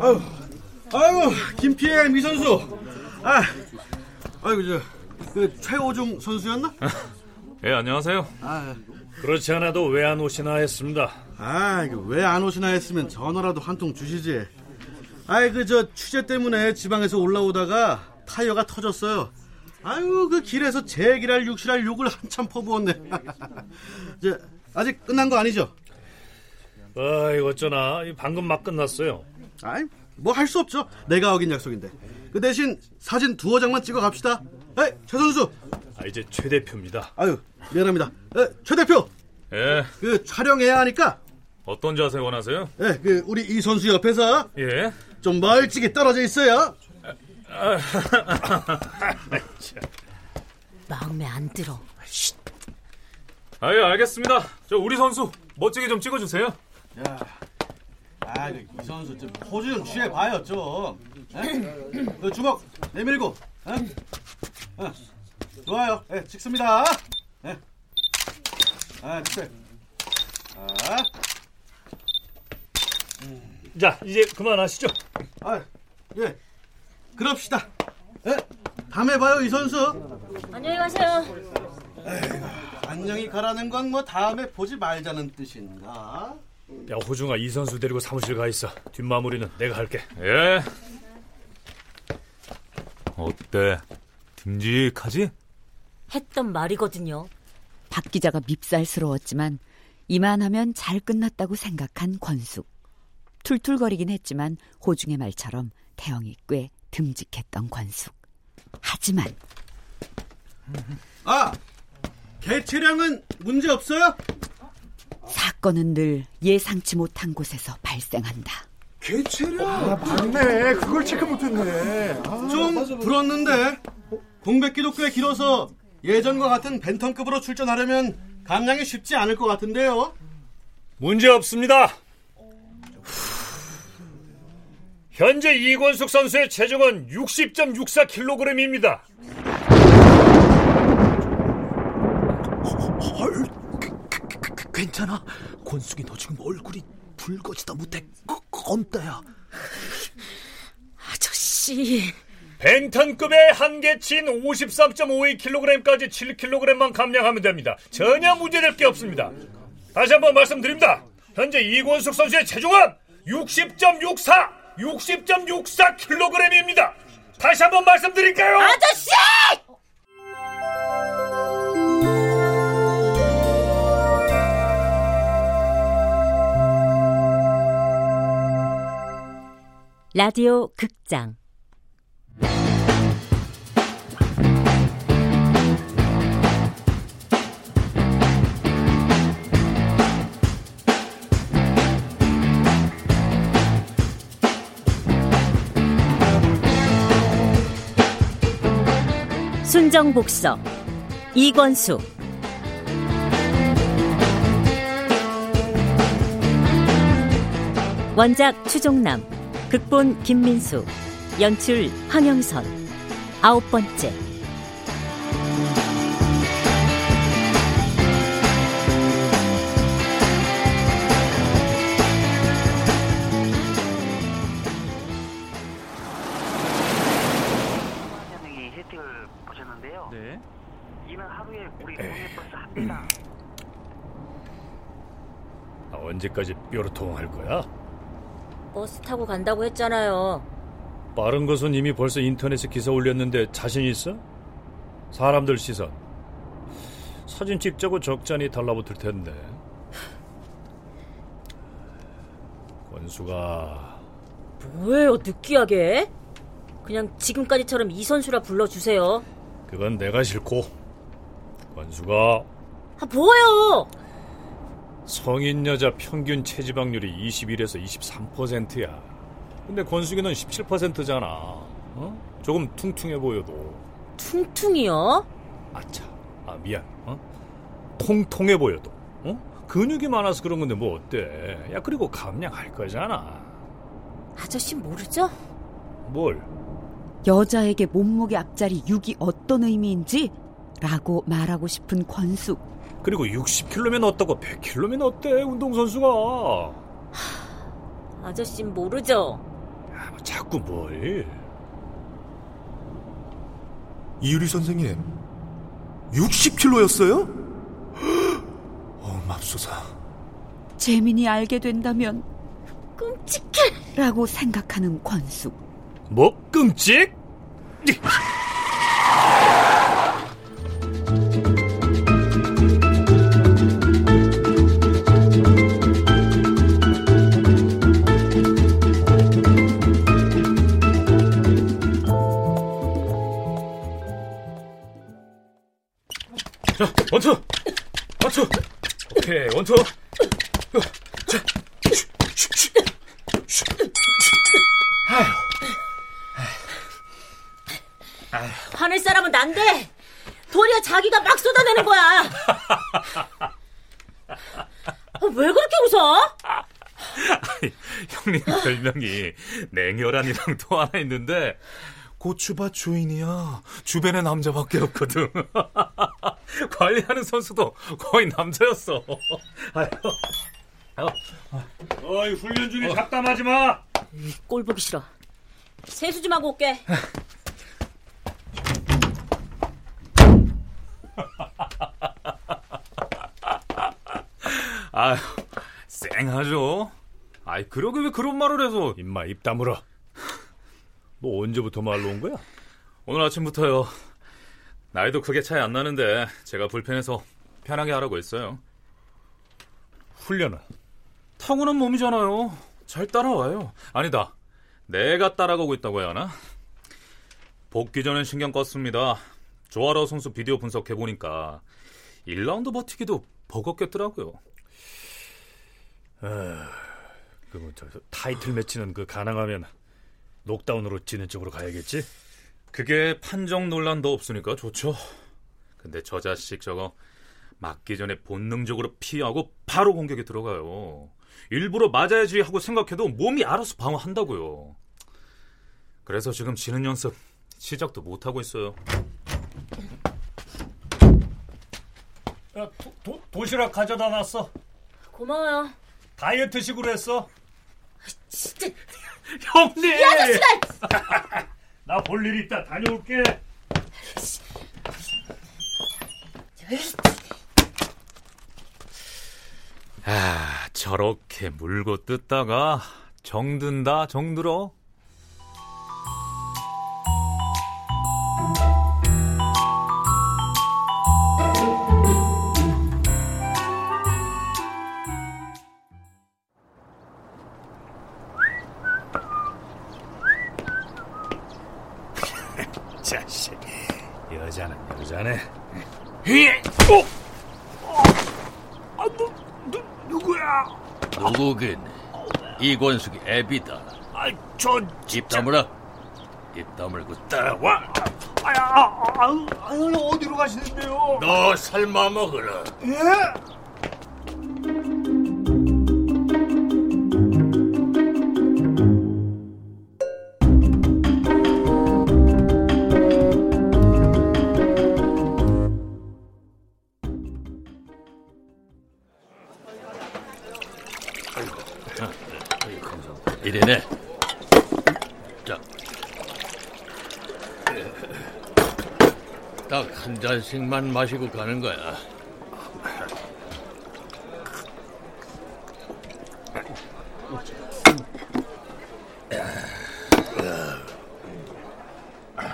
아유, 아유, 김피해 미 선수. 아, 아이고 저, 그 최호중 선수였나? 예, 안녕하세요. 아, 그렇지 않아도 왜 안 오시나 했습니다. 아, 왜 안 오시나 했으면 전화라도 한 통 주시지. 아이 그 저 취재 때문에 지방에서 올라오다가 타이어가 터졌어요. 아유 그 길에서 제기랄 육실할 욕을 한참 퍼부었네. 저 아직 끝난 거 아니죠? 아이 어쩌나 방금 막 끝났어요. 아이 뭐 할 수 없죠. 내가 어긴 약속인데. 그 대신 사진 두어 장만 찍어 갑시다. 에이 최 선수. 아 이제 최 대표입니다. 아유 미안합니다. 에, 최 대표. 예. 그 촬영해야 하니까. 어떤 자세 원하세요? 예, 그 우리 이 선수 옆에서. 예. 좀 멀찍이 떨어져 있어요. 마음에 안 들어. 아예 알겠습니다. 저 우리 선수 멋지게 좀 찍어주세요. 야, 아, 이 선수 좀 포즈 좀 취해 봐요 좀. 그 주먹 내밀고. 어? 좋아요. 네, 찍습니다. 네. 아, 찍어요. 아. 자, 이제 그만하시죠. 아, 예. 그럽시다. 예. 다음에 봐요, 이 선수. 안녕히 가세요. 안녕히 가라는 건 뭐 다음에 보지 말자는 뜻인가? 야, 호중아, 이 선수 데리고 사무실 가 있어. 뒷마무리는 내가 할게. 예. 어때? 듬직하지? 했던 말이거든요. 박 기자가 밉살스러웠지만 이만하면 잘 끝났다고 생각한 권숙. 툴툴거리긴 했지만 호중의 말처럼 태영이 꽤 듬직했던 권숙. 하지만 아! 개체량은 문제 없어요? 사건은 늘 예상치 못한 곳에서 발생한다. 개체량? 아, 맞네. 그걸 체크 못했네. 아, 좀 불었는데 공백 기도 꽤 길어서 예전과 같은 벤턴급으로 출전하려면 감량이 쉽지 않을 것 같은데요. 문제 없습니다. 현재 이권숙 선수의 체중은 60.64kg입니다. 괜찮아. 권숙이 너 지금 얼굴이 붉어지다 못해 검다야. 아저씨. 벤턴급의 한계치인 53.52kg까지 7kg만 감량하면 됩니다. 전혀 문제될 게 없습니다. 다시 한번 말씀드립니다. 현재 이권숙 선수의 체중은 60.64 60.64kg입니다. 다시 한번 말씀드릴까요? 아저씨! 라디오 극장. 순정복서 이권수. 원작 추종남 극본 김민수 연출 황영선. 아홉 번째. 언제까지 뾰루통 할 거야? 버스 타고 간다고 했잖아요. 빠른 것은 이미 벌써 인터넷에 기사 올렸는데 자신 있어? 사람들 시선. 사진 찍자고 적잖이 달라붙을 텐데. 권수가 뭐예요 느끼하게? 그냥 지금까지처럼 이 선수라 불러주세요. 그건 내가 싫고 권수가 아 뭐요? 성인 여자 평균 체지방률이 21에서 23%야. 근데 권숙이는 17%잖아. 어? 조금 퉁퉁해 보여도. 퉁퉁이요? 아차. 아 미안. 어? 통통해 보여도. 어? 근육이 많아서 그런 건데 뭐 어때? 야 그리고 감량할 거잖아. 아저씨 모르죠? 뭘? 여자에게 몸무게 앞자리 6이 어떤 의미인지 라고 말하고 싶은 권숙. 그리고 60kg면 어떻고 100kg면 어때 운동선수가 아저씨 모르죠 아, 뭐 자꾸 뭘? 이유리 선생님, 60kg였어요? 어, 맙소사. 재민이 알게 된다면 끔찍해. 라고 생각하는 권숙. 뭐 끔찍? 자, 원투, 원투, 오케이, 원투. 자, 화낼 사람은 난데 도리어 자기가 막 쏟아내는 거야. 아, 왜 그렇게 웃어? 형님 별명이 냉혈한이랑 또 하나 있는데 고추밭 주인이야. 주변에 남자밖에 없거든. 관리하는 선수도 거의 남자였어. 아유, 아유. 어이 훈련 중에 잡담하지 마. 꼴 보기 싫어. 세수 좀 하고 올게. 아유, 쌩하죠. 아이 그러게 왜 그런 말을 해서 임마 입 다물어. 너 언제부터 말로 온 거야? 오늘 아침부터요. 나이도 크게 차이 안 나는데 제가 불편해서 편하게 하라고 했어요. 훈련은? 타고난 몸이잖아요. 잘 따라와요. 아니다. 내가 따라가고 있다고 해야 하나? 복귀 전엔 신경 껐습니다. 조아라 선수 비디오 분석해보니까 1라운드 버티기도 버겁겠더라고요. 그뭐 저 타이틀 매치는 그 가능하면 녹다운으로 지는 쪽으로 가야겠지? 그게 판정 논란도 없으니까 좋죠. 근데 저 자식 저거 맞기 전에 본능적으로 피하고 바로 공격에 들어가요. 일부러 맞아야지 하고 생각해도 몸이 알아서 방어한다고요. 그래서 지금 지는 연습 시작도 못 하고 있어요. 야, 도, 도, 도시락 가져다 놨어. 고마워요. 다이어트식으로 했어. 진짜 형님! 이 아저씨가 나 볼 일 있다. 다녀올게. 아, 저렇게 물고 뜯다가 정든다 정들어. 자식. 여자는 여자네. 누구긴 이권숙이 애비다. 아, 저 입 다물어. 입 다물고 따라와. 아, 아, 아, 아, 어디로 가시는데요? 너 삶아 먹으라. 이래네. 자. 딱 한 잔씩만 마시고 가는 거야.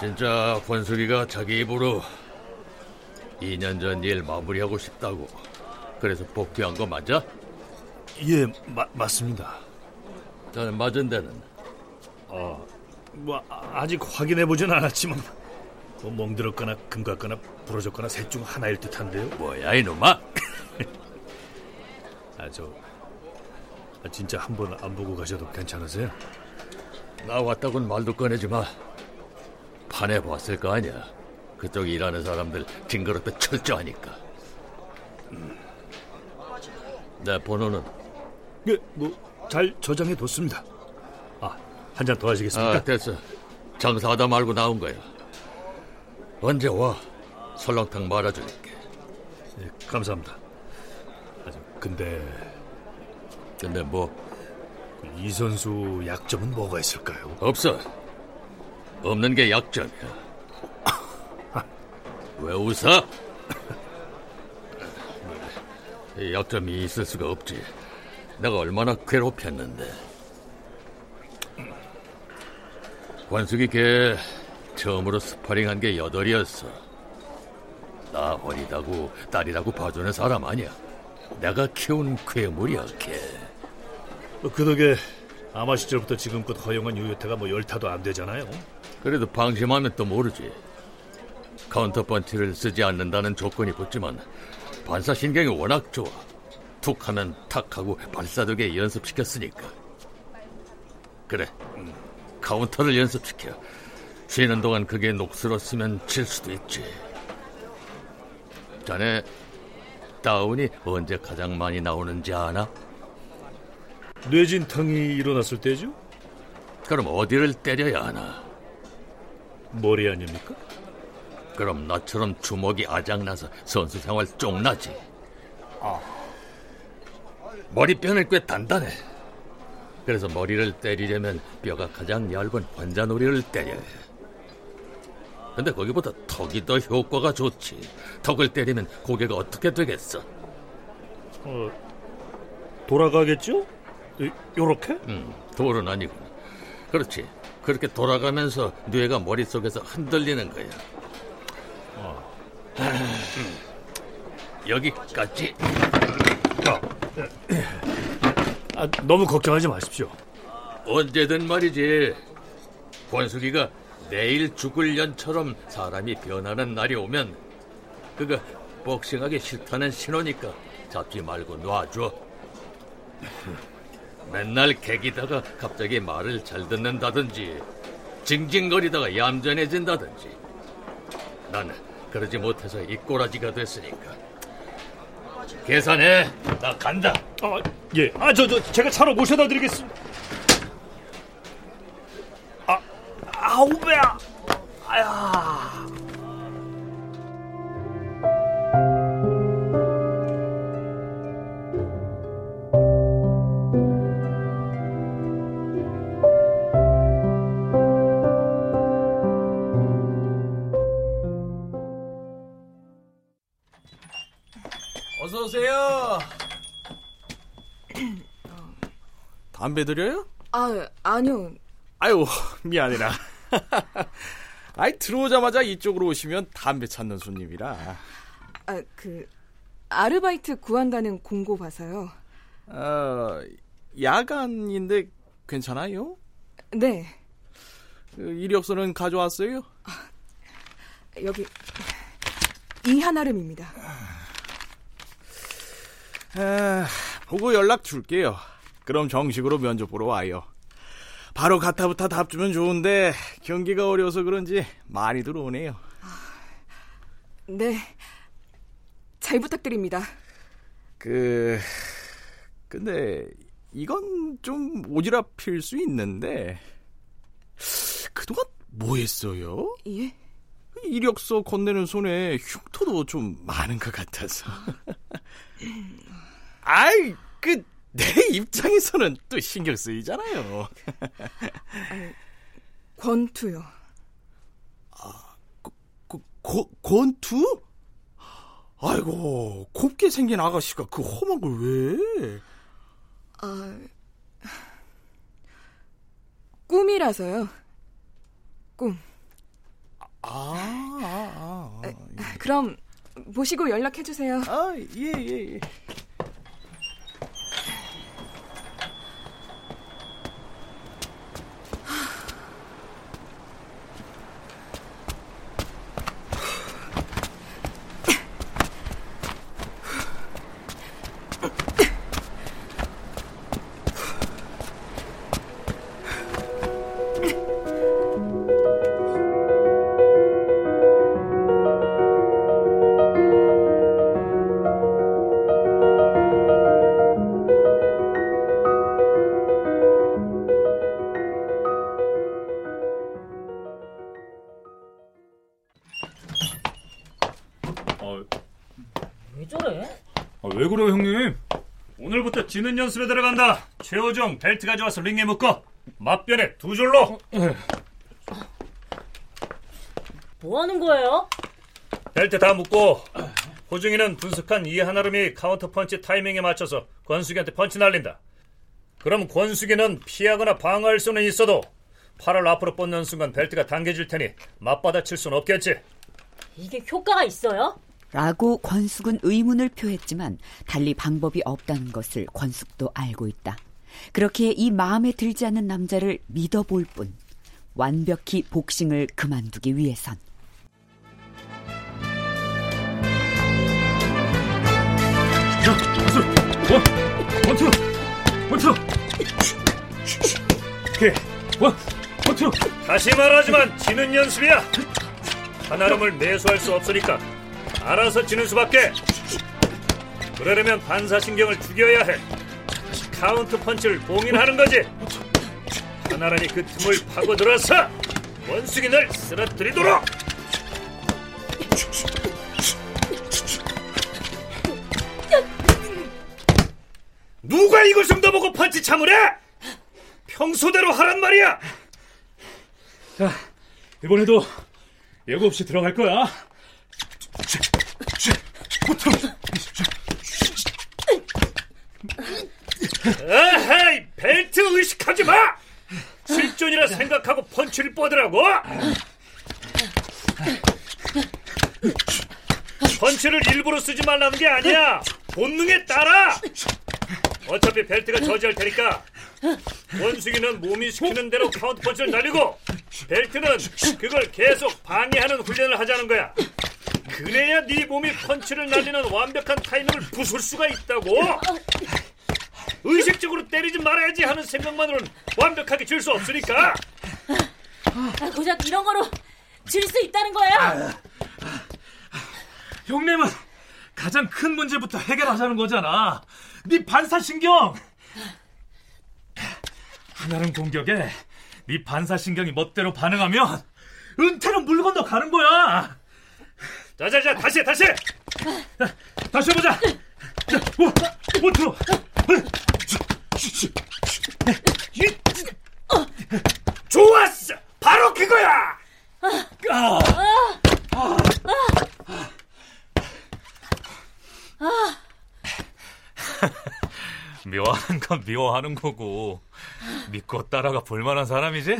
진짜 권숙이가 자기 입으로 2년 전 일 마무리하고 싶다고 그래서 복귀한 거 맞아? 예, 마, 맞습니다. 저는 맞은 데는 뭐 아- 아직 확인해 보진 않았지만 뭐 멍들었거나 금 갔거나 부러졌거나 셋 중 하나일 듯한데요. 뭐야 이놈아? 아저 아, 진짜 한 번 안 보고 가셔도 괜찮으세요? 나 왔다고는 말도 꺼내지 마. 판에 봤을 거 아니야. 그쪽 일하는 사람들 징그럽다 철저하니까. 음. 내 번호는 예, 뭐 잘 저장해 뒀습니다. 아, 한 잔 더 하시겠습니까? 아 됐어. 장사하다 말고 나온 거야. 언제 와? 설렁탕 말아줄게. 예, 감사합니다. 아, 저, 근데 근데 뭐 이 선수 약점은 뭐가 있을까요? 없어. 없는 게 약점이야. 왜 웃어? 이 약점이 있을 수가 없지. 내가 얼마나 괴롭혔는데. 관숙이 걔 처음으로 스파링한 게 여덟이었어. 나 어리다고 딸이라고 봐주는 사람 아니야. 내가 키운 괴물이야, 걔. 그 덕에 아마 시절부터 지금껏 허용한 유효타가 뭐 열 타도 안 되잖아요. 그래도 방심하면 또 모르지. 카운터 펀치를 쓰지 않는다는 조건이 붙지만 반사 신경이 워낙 좋아. 툭 하면 탁 하고 발사되게 연습시켰으니까. 그래, 카운터를 연습시켜. 쉬는 동안 그게 녹슬었으면 질 수도 있지. 자네 다운이 언제 가장 많이 나오는지 아나? 뇌진탕이 일어났을 때죠? 그럼 어디를 때려야 하나? 머리 아닙니까? 그럼 나처럼 주먹이 아작나서 선수 생활 쫑나지. 아. 머리뼈는 꽤 단단해. 그래서 머리를 때리려면 뼈가 가장 얇은 관자놀이를 때려야 해. 근데 거기보다 턱이 더 효과가 좋지. 턱을 때리면 고개가 어떻게 되겠어? 어, 돌아가겠죠? 요, 요렇게? 음, 돌은 아니고. 그렇지. 그렇게 돌아가면서 뇌가 머릿속에서 흔들리는 거야. 어. 음. 여기까지. 아, 너무 걱정하지 마십시오. 언제든 말이지. 권숙이가 내일 죽을 년처럼 사람이 변하는 날이 오면 그거 복싱하기 싫다는 신호니까 잡지 말고 놔줘. 맨날 개기다가 갑자기 말을 잘 듣는다든지 징징거리다가 얌전해진다든지 난 그러지 못해서 이 꼬라지가 됐으니까 계산해 나 간다 아, 예. 아, 저, 저, 제가 차로 모셔다 드리겠습니다. 아, 아우, 배야! 아야. 담배 드려요? 아, 아니요. 아유, 미안해라. 아이 들어오자마자 이쪽으로 오시면 담배 찾는 손님이라. 아, 그 아르바이트 구한다는 공고 봐서요. 어, 야간인데 괜찮아요? 네. 그 이력서는 가져왔어요? 여기 이 한아름입니다. 아, 보고 연락 줄게요. 그럼 정식으로 면접 보러 와요. 바로 가타부타 답 주면 좋은데 경기가 어려워서 그런지 많이 들어오네요. 네. 잘 부탁드립니다. 그 근데 이건 좀 오지랖일 수 있는데 그동안 뭐 했어요? 예? 이력서 건네는 손에 흉터도 좀 많은 것 같아서. 아이, 그, 내 입장에서는 또 신경 쓰이잖아요. 권투요. 아, 고, 고, 권투? 아이고, 곱게 생긴 아가씨가 그 험한 걸 왜? 아, 꿈이라서요. 꿈. 아, 아, 아, 아. 그럼 보시고 연락해 주세요. 아, 예, 예, 예. 오늘부터 지는 연습에 들어간다. 최호정 벨트 가져와서 링에 묶어. 맞변에 두 줄로. 뭐 하는 거예요? 벨트 다 묶고 호중이는 분석한 이 한아름이 카운터 펀치 타이밍에 맞춰서 권숙이한테 펀치 날린다. 그럼 권숙이는 피하거나 방어할 수는 있어도 팔을 앞으로 뻗는 순간 벨트가 당겨질 테니 맞받아칠 수는 없겠지. 이게 효과가 있어요? 라고 권숙은 의문을 표했지만 달리 방법이 없다는 것을 권숙도 알고 있다. 그렇게 이 마음에 들지 않는 남자를 믿어볼 뿐 완벽히 복싱을 그만두기 위해선 one, one two, one two. 오케이, one, one two. 다시 말하지만 지는 연습이야. 한아름을 매수할 수 없으니까 알아서 지는 수밖에. 그러려면 반사신경을 죽여야 해. 카운트 펀치를 봉인하는 거지. 한아름이 그 틈을 파고들어서 권숙이를 쓰러뜨리도록. 누가 이걸 좀더 보고 펀치 해? 평소대로 하란 말이야. 자, 이번에도 예고 없이 들어갈 거야. 에헤이, 벨트 의식하지 마! 실존이라 생각하고 펀치를 뻗으라고! 펀치를 일부러 쓰지 말라는 게 아니야! 본능에 따라! 어차피 벨트가 저지할 테니까 권숙이는 몸이 시키는 대로 카운트 펀치를 날리고 벨트는 그걸 계속 방해하는 훈련을 하자는 거야. 그래야 네 몸이 펀치를 날리는 완벽한 타이밍을 부술 수가 있다고. 의식적으로 때리지 말아야지 하는 생각만으로는 완벽하게 질수 없으니까. 아, 고작 이런 거로 질수 있다는 거예요? 형님은 가장 큰 문제부터 해결하자는 거잖아. 네 반사신경. 한아름 공격에 네 반사신경이 멋대로 반응하면 은퇴는 물 건너 가는 거야. 자자자 다시 해, 다시. 다시 해보자. 자, one, one two. 좋았어. 바로 그거야. 아. 미워하는 건 미워하는 거고 믿고 따라가 볼만한 사람이지?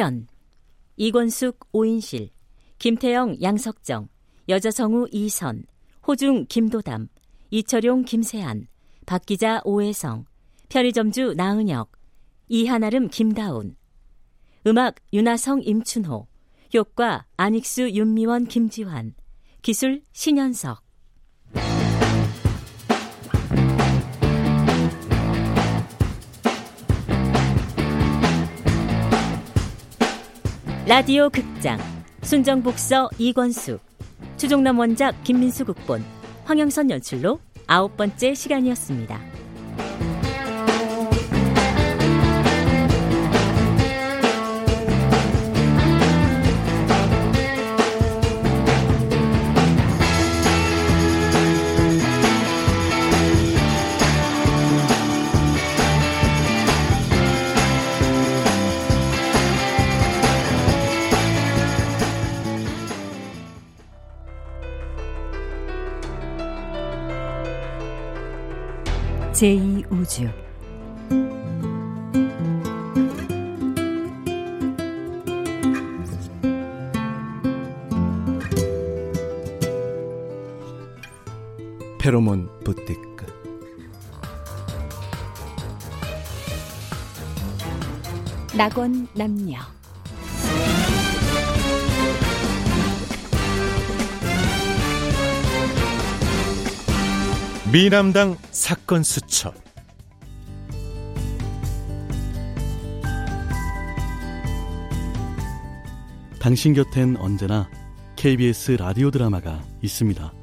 출연 이권숙 오인실 김태영 양석정 여자성우 이선 호중 김도담 이철용 김세한 박기자 오혜성 편의점주 나은혁 이하나름 김다운 음악 윤하성 임춘호 효과 안익수 윤미원 김지환 기술 신현석 라디오 극장 순정복서 이권숙 추종남 원작 김민수 극본 황영선 연출로 아홉 번째 시간이었습니다. 제2우주 페로몬 부티크. 낙원 남녀 미남당 사건 수첩 당신 곁엔 언제나 KBS 라디오 드라마가 있습니다.